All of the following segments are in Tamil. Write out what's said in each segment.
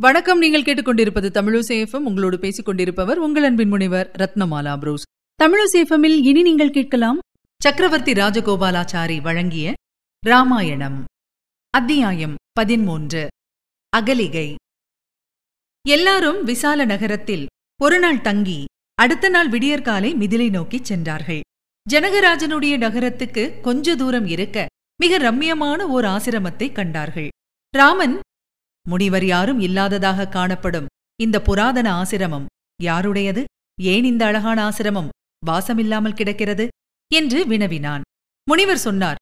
வணக்கம். நீங்கள் கேட்டுக்கொண்டிருப்பது தமிழசேஃபம் உங்களோடு பேசிக் கொண்டிருப்பவர் உங்கள் அன்பின் முனைவர் ரத்னமாலா புரூஸ். தமிழசேஃபமில் இனி நீங்கள் கேட்கலாம் சக்கரவர்த்தி ராஜகோபாலாச்சாரி வழங்கிய ராமாயணம். அத்தியாயம் பதிமூன்று அகலிகை. எல்லாரும் விசால நகரத்தில் ஒரு நாள் தங்கி அடுத்த நாள் விடியற்காலை மிதிலை நோக்கிச் சென்றார்கள். ஜனகராஜனுடைய நகரத்துக்கு கொஞ்ச தூரம் இருக்க மிக ரம்யமான ஓர் ஆசிரமத்தை கண்டார்கள். ராமன் முனிவர் யாரும் இல்லாததாக காணப்படும் இந்த புராதன ஆசிரமம். யாருடையது? ஏன் இந்த அழகான ஆசிரமம்? வாசமில்லாமல் கிடக்கிறது? என்று வினவினான். முனிவர் சொன்னார்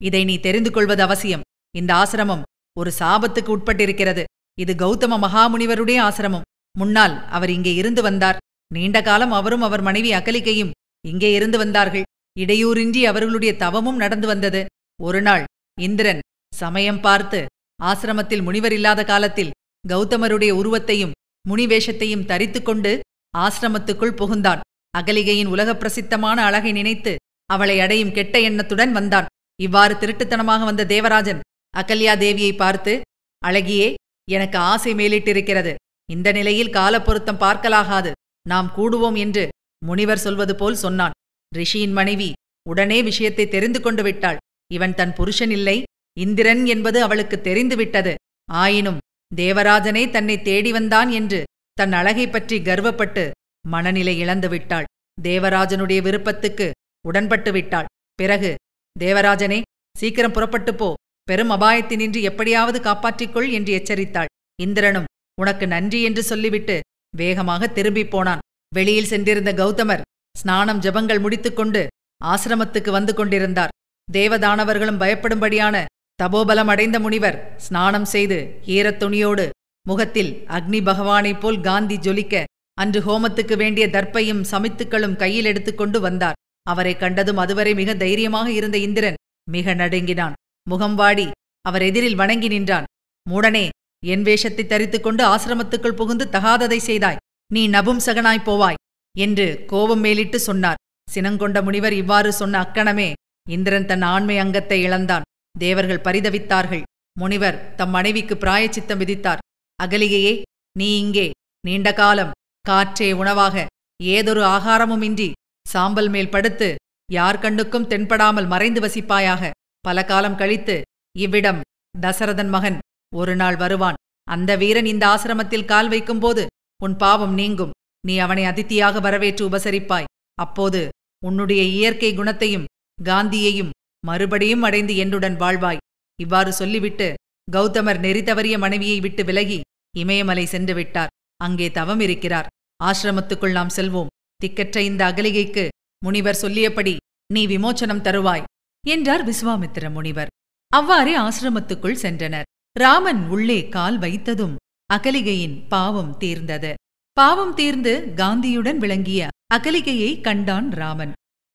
இதை நீ தெரிந்து கொள்வது அவசியம். இந்த ஆசிரமம் ஒரு சாபத்துக்கு உட்பட்டிருக்கிறது. இது கௌதம மகாமுனிவருடைய ஆசிரமம். முன்னால் அவர் இங்கே இருந்து வந்தார். நீண்ட காலம் அவரும் அவர் மனைவி அகலிக்கையும் இங்கே இருந்து வந்தார்கள். இடையூறின்றி அவர்களுடைய தவமும் நடந்து வந்தது. ஒரு நாள் இந்திரன் சமயம் பார்த்து ஆசிரமத்தில் முனிவர் இல்லாத காலத்தில் கௌதமருடைய உருவத்தையும் முனிவேஷத்தையும் தரித்துக்கொண்டு ஆசிரமத்துக்குள் புகுந்தான். அகலிகையின் உலகப் பிரசித்தமான அழகை நினைத்து அவளை அடையும் கெட்ட எண்ணத்துடன் வந்தான். இவ்வாறு திருட்டுத்தனமாக வந்த தேவராஜன் அகல்யா தேவியை பார்த்து அழகியே எனக்கு ஆசை மேலிட்டிருக்கிறது. இந்த நிலையில் காலப்பொருத்தம் பார்க்கலாகாது. நாம் கூடுவோம் என்று முனிவர் சொல்வது போல் சொன்னான். ரிஷியின் மனைவி உடனே விஷயத்தை தெரிந்து கொண்டு விட்டாள். இவன் தன் புருஷன் இல்லை இந்திரன் என்பது அவளுக்கு தெரிந்துவிட்டது. ஆயினும் தேவராஜனே தன்னை தேடி வந்தான் என்று தன் அழகை பற்றி கர்வப்பட்டு மனநிலை இழந்து விட்டாள். தேவராஜனுடைய விருப்பத்துக்கு உடன்பட்டு விட்டாள். பிறகு தேவராஜனே சீக்கிரம் புறப்பட்டு போ. பெரும் அபாயத்தினின்று எப்படியாவது காப்பாற்றிக்கொள் என்று எச்சரித்தாள். இந்திரனும் உனக்கு நன்றி என்று சொல்லிவிட்டு வேகமாக திரும்பிப் போனான். வெளியில் சென்றிருந்த கௌதமர் ஸ்நானம் ஜபங்கள் முடித்துக்கொண்டு ஆசிரமத்துக்கு வந்து கொண்டிருந்தார். தேவதானவர்களும் பயப்படும்படியான தபோபலம் அடைந்த முனிவர் ஸ்நானம் செய்து ஈரத் துணியோடு முகத்தில் அக்னி பகவானைப் போல் காந்தி ஜொலிக்க அன்று ஹோமத்துக்கு வேண்டிய தர்ப்பையும் சமித்துக்களும் கையில் எடுத்துக்கொண்டு வந்தார். அவரை கண்டதும் அதுவரை மிக தைரியமாக இருந்த இந்திரன் மிக நடுங்கினான். முகம் வாடி அவர் எதிரில் வணங்கி நின்றான். மூடனே என் வேஷத்தை தரித்துக்கொண்டு ஆசிரமத்துக்குள் புகுந்து தகாததை செய்தாய். நீ நபும் சகனாய்ப் போவாய் என்று கோபம் மேலிட்டு சொன்னார். சினங்கொண்ட முனிவர் இவ்வாறு சொன்ன அக்கணமே இந்திரன் தன் ஆண்மை அங்கத்தை இழந்தான். தேவர்கள் பரிதவித்தார்கள். முனிவர் தம் மனைவிக்கு பிராயச்சித்தம் விதித்தார். அகலிகையே நீ இங்கே நீண்ட காலம் காற்றே உணவாக ஏதொரு ஆகாரமுமின்றி சாம்பல் மேல் படுத்து யார் கண்ணுக்கும் தென்படாமல் மறைந்து வசிப்பாயாக பல காலம் கழித்து இவ்விடம் தசரதன் மகன் ஒரு நாள் வருவான். அந்த வீரன் இந்த ஆசிரமத்தில் கால் வைக்கும்போது உன் பாவம் நீங்கும் நீ அவனை அதித்தியாக வரவேற்று உபசரிப்பாய். அப்போது உன்னுடைய இயற்கை குணத்தையும் காந்தியையும் மறுபடியும் அடைந்து என்னுடன் வாழ்வாய். இவ்வாறு சொல்லிவிட்டு கௌதமர் நெறி தவறிய மனைவியை விட்டு விலகி இமயமலை சென்று விட்டார். அங்கே தவம் இருக்கிறார். ஆசிரமத்துக்குள் நாம் செல்வோம். திக்கற்ற இந்த அகலிகைக்கு முனிவர் சொல்லியபடி நீ விமோச்சனம் தருவாய் என்றார் விஸ்வாமித்திர முனிவர். அவ்வாறே ஆசிரமத்துக்குள் சென்றனர். ராமன் உள்ளே கால் வைத்ததும் அகலிகையின் பாவம் தீர்ந்தது. பாவம் தீர்ந்து காந்தியுடன் விளங்கிய அகலிகையை கண்டான் ராமன்.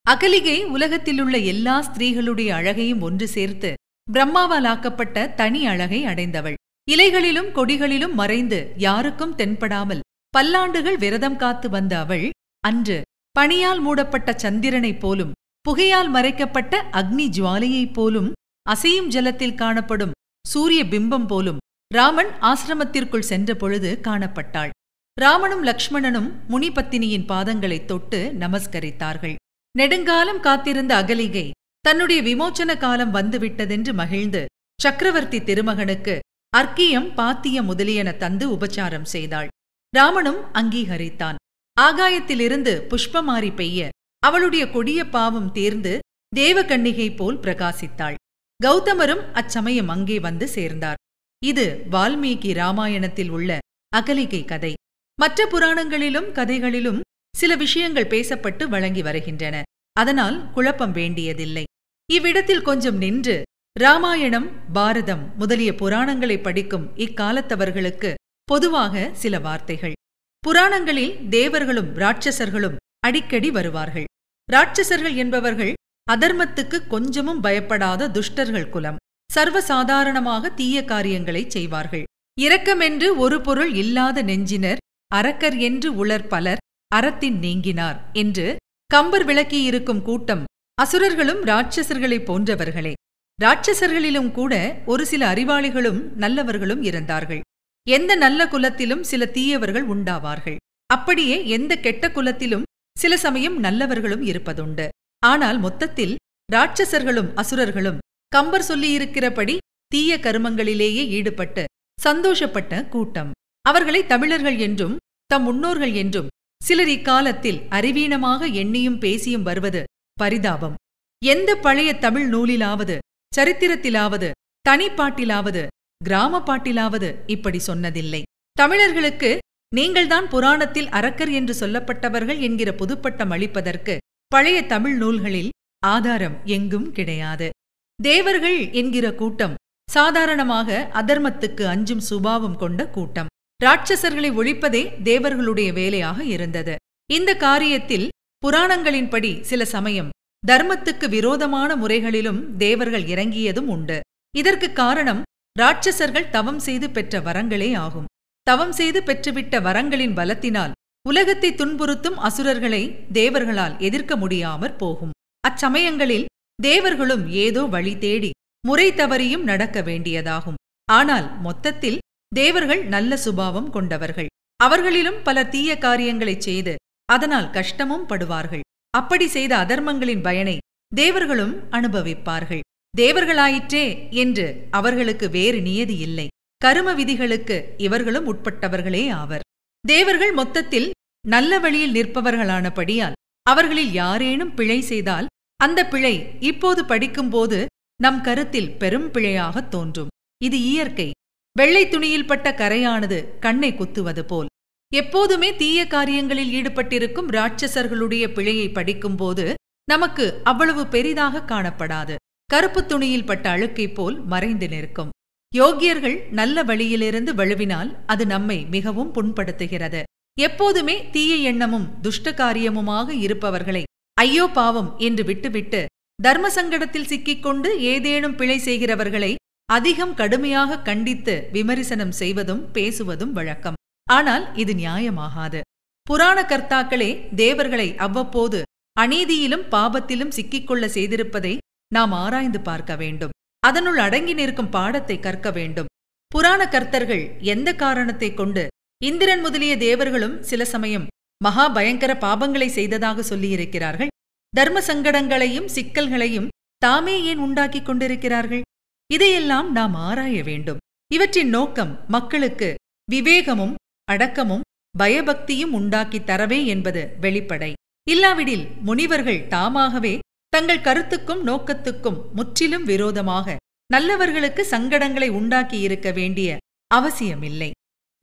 அகலிகை உலகத்திலுள்ள எல்லா ஸ்திரீகளுடைய அழகையும் ஒன்று சேர்த்து பிரம்மாவால் ஆக்கப்பட்ட தனி அழகை அடைந்தவள். இலைகளிலும் கொடிகளிலும் மறைந்து யாருக்கும் தென்படாமல் பல்லாண்டுகள் விரதம் காத்து வந்த அவள் அன்று பனியால் மூடப்பட்ட சந்திரனைப் போலும் புகையால் மறைக்கப்பட்ட அக்னி ஜுவாலையைப் போலும் அசையும் ஜலத்தில் காணப்படும் சூரிய பிம்பம் போலும் ராமன் ஆசிரமத்திற்குள் சென்ற பொழுது காணப்பட்டாள். ராமனும் லக்ஷ்மணனும் முனிபத்தினியின் பாதங்களைத் தொட்டு நமஸ்கரித்தார்கள். நெடுங்காலம் காத்திருந்த அகலிகை தன்னுடைய விமோச்சன காலம் வந்துவிட்டதென்று மகிழ்ந்து சக்கரவர்த்தி திருமகனுக்கு அர்க்கியம் பாத்தியம் முதலியன தந்து உபச்சாரம் செய்தாள். ராமனும் அங்கீகரித்தான். ஆகாயத்திலிருந்து புஷ்பமாரி பெய்ய அவளுடைய கொடிய பாவம் தேர்ந்து தேவகன்னிகை போல் பிரகாசித்தாள். கௌதமரும் அச்சமயம் அங்கே வந்து சேர்ந்தார். இது வால்மீகி ராமாயணத்தில் உள்ள அகலிகை கதை. மற்ற புராணங்களிலும் கதைகளிலும் சில விஷயங்கள் பேசப்பட்டு வழங்கி வருகின்றன. அதனால் குழப்பம் வேண்டியதில்லை. இவ்விடத்தில் கொஞ்சம் நின்று ராமாயணம் பாரதம் முதலிய புராணங்களை படிக்கும் இக்காலத்தவர்களுக்கு பொதுவாக சில வார்த்தைகள். புராணங்களில் தேவர்களும் ராட்சசர்களும் அடிக்கடி வருவார்கள். ராட்சசர்கள் என்பவர்கள் அதர்மத்துக்கு கொஞ்சமும் பயப்படாத துஷ்டர்கள் குலம். சர்வசாதாரணமாக தீய காரியங்களைச் செய்வார்கள். இரக்கமென்று ஒரு பொருள் இல்லாத நெஞ்சினர் அரக்கர் என்று உளர் பலர் அறத்தின் நீங்கினார் என்று கம்பர் விளக்கியிருக்கும் கூட்டம் அசுரர்களும் ராட்சசர்களைப் போன்றவர்களே. ராட்சசர்களிலும் கூட ஒரு சில அறிவாளிகளும் நல்லவர்களும் இருந்தார்கள். எந்த நல்ல குலத்திலும் சில தீயவர்கள் உண்டாவார்கள். அப்படியே எந்த கெட்ட குலத்திலும் சில சமயம் நல்லவர்களும் இருப்பதுண்டு. ஆனால் மொத்தத்தில் ராட்சசர்களும் அசுரர்களும் கம்பர் சொல்லியிருக்கிறபடி தீய கருமங்களிலேயே ஈடுபட்டு சந்தோஷப்பட்ட கூட்டம். அவர்களை தமிழர்கள் என்றும் தம் முன்னோர்கள் என்றும் சிலர் இக்காலத்தில் அறிவீனமாக எண்ணியும் பேசியும் வருவது பரிதாபம். எந்த பழைய தமிழ் நூலிலாவது சரித்திரத்திலாவது தனிப்பாட்டிலாவது கிராம பாட்டிலாவது இப்படி சொன்னதில்லை. தமிழர்களுக்கு நீங்கள்தான் புராணத்தில் அரக்கர் என்று சொல்லப்பட்டவர்கள் என்கிற புதுப்பட்டம் அளிப்பதற்கு பழைய தமிழ் நூல்களில் ஆதாரம் எங்கும் கிடையாது. தேவர்கள் என்கிற கூட்டம் சாதாரணமாக அதர்மத்துக்கு அஞ்சும் சுபாவம் கொண்ட கூட்டம். ராட்சசர்களை ஒழிப்பதே தேவர்களுடைய வேலையாக இருந்தது. இந்த காரியத்தில் புராணங்களின்படி சில சமயம் தர்மத்துக்கு விரோதமான முறைகளிலும் தேவர்கள் இறங்கியதும் உண்டு. இதற்கு காரணம் ராட்சசர்கள் தவம் செய்து பெற்ற வரங்களே ஆகும். தவம் செய்து பெற்றுவிட்ட வரங்களின் பலத்தினால் உலகத்தை துன்புறுத்தும் அசுரர்களை தேவர்களால் எதிர்க்க முடியாமற் போகும். அச்சமயங்களில் தேவர்களும் ஏதோ வழி தேடி முறை தவறியும் நடக்க வேண்டியதாகும். ஆனால் மொத்தத்தில் தேவர்கள் நல்ல சுபாவம் கொண்டவர்கள். அவர்களிலும் பல தீய காரியங்களைச் செய்து அதனால் கஷ்டமும் படுவார்கள். அப்படி செய்த அதர்மங்களின் பயனை தேவர்களும் அனுபவிப்பார்கள். தேவர்களாயிற்றே என்று அவர்களுக்கு வேறு நியதி இல்லை. கரும விதிகளுக்கு இவர்களும் உட்பட்டவர்களே ஆவர். தேவர்கள் மொத்தத்தில் நல்ல வழியில் நிற்பவர்களானபடியால் அவர்களில் யாரேனும் பிழை செய்தால் அந்த பிழை இப்போது படிக்கும்போது நம் கருத்தில் பெரும் பிழையாகத் தோன்றும். இது இயற்கை. வெள்ளை துணியில் பட்ட கரையானது கண்ணை குத்துவது போல். எப்போதுமே தீய காரியங்களில் ஈடுபட்டிருக்கும் ராட்சசர்களுடைய பிழையை படிக்கும்போது நமக்கு அவ்வளவு பெரிதாக காணப்படாது. கருப்பு துணியில் பட்ட அழுக்கை போல் மறைந்து நிற்கும். யோகியர்கள் நல்ல வழியிலிருந்து வலுவினால் அது நம்மை மிகவும் புண்படுத்துகிறது. எப்போதுமே தீய எண்ணமும் துஷ்ட காரியமுமாக இருப்பவர்களை ஐயோ பாவம் என்று விட்டுவிட்டு தர்ம சங்கடத்தில் சிக்கிக்கொண்டு ஏதேனும் பிழை செய்கிறவர்களை அதிகம் கடுமையாக கண்டித்து விமரிசனம் செய்வதும் பேசுவதும் வழக்கம். ஆனால் இது நியாயமாகாது. புராண கர்த்தாக்களே தேவர்களை அவ்வப்போது அநீதியிலும் பாபத்திலும் சிக்கிக்கொள்ள செய்திருப்பதை நாம் ஆராய்ந்து பார்க்க வேண்டும். அதனுள் அடங்கி நிற்கும் பாடத்தை கற்க வேண்டும். புராண கர்த்தர்கள் எந்த காரணத்தை கொண்டு இந்திரன் முதலிய தேவர்களும் சில சமயம் மகா பயங்கர பாபங்களை செய்ததாக சொல்லியிருக்கிறார்கள்? தர்ம சங்கடங்களையும் சிக்கல்களையும் தாமே ஏன் உண்டாக்கிக் கொண்டிருக்கிறார்கள்? இதையெல்லாம் நாம் ஆராய வேண்டும். இவற்றின் நோக்கம் மக்களுக்கு விவேகமும் அடக்கமும் பயபக்தியும் உண்டாக்கி தரவே என்பது வெளிப்படை. இல்லாவிடில் முனிவர்கள் தாமாகவே தங்கள் கருத்துக்கும் நோக்கத்துக்கும் முற்றிலும் விரோதமாக நல்லவர்களுக்கு சங்கடங்களை உண்டாக்கி இருக்க வேண்டிய அவசியமில்லை.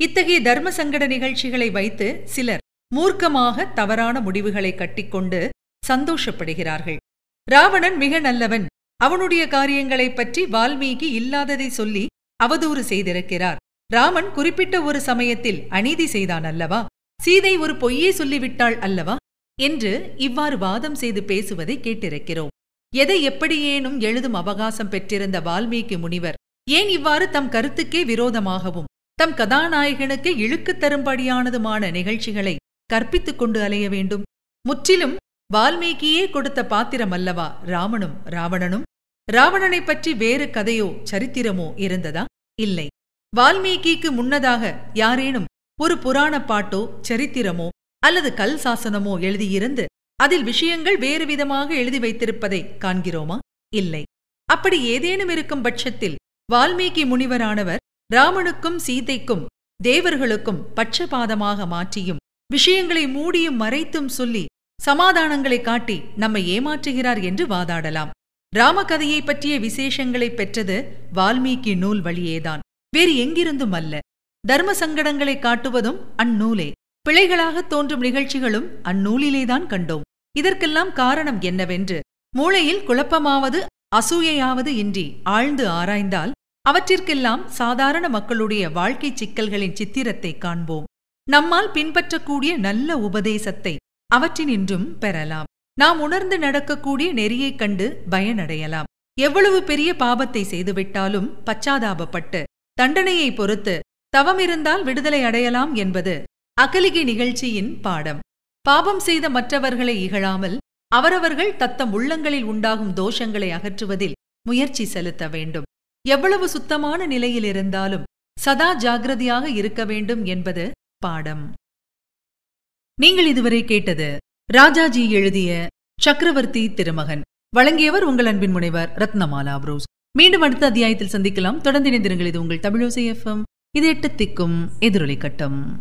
இத்தகைய தர்ம சங்கட நிகழ்ச்சிகளை வைத்து சிலர் மூர்க்கமாக தவறான முடிவுகளை கட்டிக்கொண்டு சந்தோஷப்படுகிறார்கள். ராவணன் மிக நல்லவன் அவனுடைய காரியங்களைப் பற்றி வால்மீகி இல்லாததை சொல்லி அவதூறு செய்திருக்கிறார். ராமன் குறிப்பிட்ட ஒரு சமயத்தில் அநீதி செய்தான் அல்லவா? சீதை ஒரு பொய்யே சொல்லிவிட்டாள் அல்லவா? என்று இவ்வாறு வாதம் செய்து பேசுவதை கேட்டிருக்கிறோம். எதை எப்படியேனும் எழுதும் அவகாசம் பெற்றிருந்த வால்மீகி முனிவர் ஏன் இவ்வாறு தம் கருத்துக்கே விரோதமாகவும் தம் கதாநாயகனுக்கு இழுக்குத் தரும்படியானதுமான நிகழ்ச்சிகளை கற்பித்துக் கொண்டு அலைய வேண்டும்? முற்றிலும் வால்மீகியே கொடுத்த பாத்திரம் அல்லவா? ராமனும் ராவணனும்? ராவணனை பற்றி வேறு கதையோ சரித்திரமோ இருந்ததா? இல்லை. வால்மீகிக்கு முன்னதாக யாரேனும் ஒரு புராண பாட்டோ சரித்திரமோ அல்லது கல் சாசனமோ எழுதியிருந்து அதில் விஷயங்கள் வேறு விதமாக எழுதி வைத்திருப்பதை காண்கிறோமா? இல்லை. அப்படி ஏதேனும் இருக்கும் பட்சத்தில் வால்மீகி முனிவரானவர் ராமனுக்கும் சீதைக்கும் தேவர்களுக்கும் பட்சபாதமாக மாற்றியும் விஷயங்களை மூடியும் மறைத்தும் சொல்லி சமாதானங்களை காட்டி நம்மை ஏமாற்றுகிறார் என்று வாதாடலாம். ராமகதையை பற்றிய விசேஷங்களைப் பெற்றது வால்மீகி நூல் வழியேதான். வேறு எங்கிருந்தும் அல்ல. தர்ம சங்கடங்களை காட்டுவதும் அந்நூலே. பிழைகளாக தோன்றும் நிகழ்ச்சிகளும் அந்நூலிலேதான் கண்டோம். இதற்கெல்லாம் காரணம் என்னவென்று. மூளையில் குழப்பமாவது அசூயையாவது இன்றி ஆழ்ந்து ஆராய்ந்தால் அவற்றிற்கெல்லாம் சாதாரண மக்களுடைய வாழ்க்கைச் சிக்கல்களின் சித்திரத்தை காண்போம். நம்மால் பின்பற்றக்கூடிய நல்ல உபதேசத்தை அவற்றினின்றும் பெறலாம். நாம் உணர்ந்து நடக்கக்கூடிய நெறியைக் கண்டு பயனடையலாம். எவ்வளவு பெரிய பாபத்தை செய்துவிட்டாலும் பச்சாதாபப்பட்டு தண்டனையை பொறுத்து தவம் இருந்தால் விடுதலை அடையலாம் என்பது அகலிகை நிகழ்ச்சியின் பாடம். பாபம் செய்த மற்றவர்களை இகழாமல் அவரவர்கள் தத்தம் உள்ளங்களில் உண்டாகும் தோஷங்களை அகற்றுவதில் முயற்சி செலுத்த வேண்டும். எவ்வளவு சுத்தமான நிலையில் இருந்தாலும் சதா ஜாகிரதையாக இருக்க வேண்டும் என்பது பாடம். நீங்கள் இதுவரை கேட்டது ராஜாஜி எழுதிய சக்கரவர்த்தி திருமகன். வழங்கியவர் உங்கள் அன்பின் முனைவர் ரத்னமாலா புரோஸ். மீண்டும் அடுத்த அத்தியாயத்தில் சந்திக்கலாம். தொடர்ந்து இணைந்திருங்கள். இது உங்கள் தமிழோசை எஃப்எம் இது எட்டு திக்கும் எதிரொலி கட்டம்.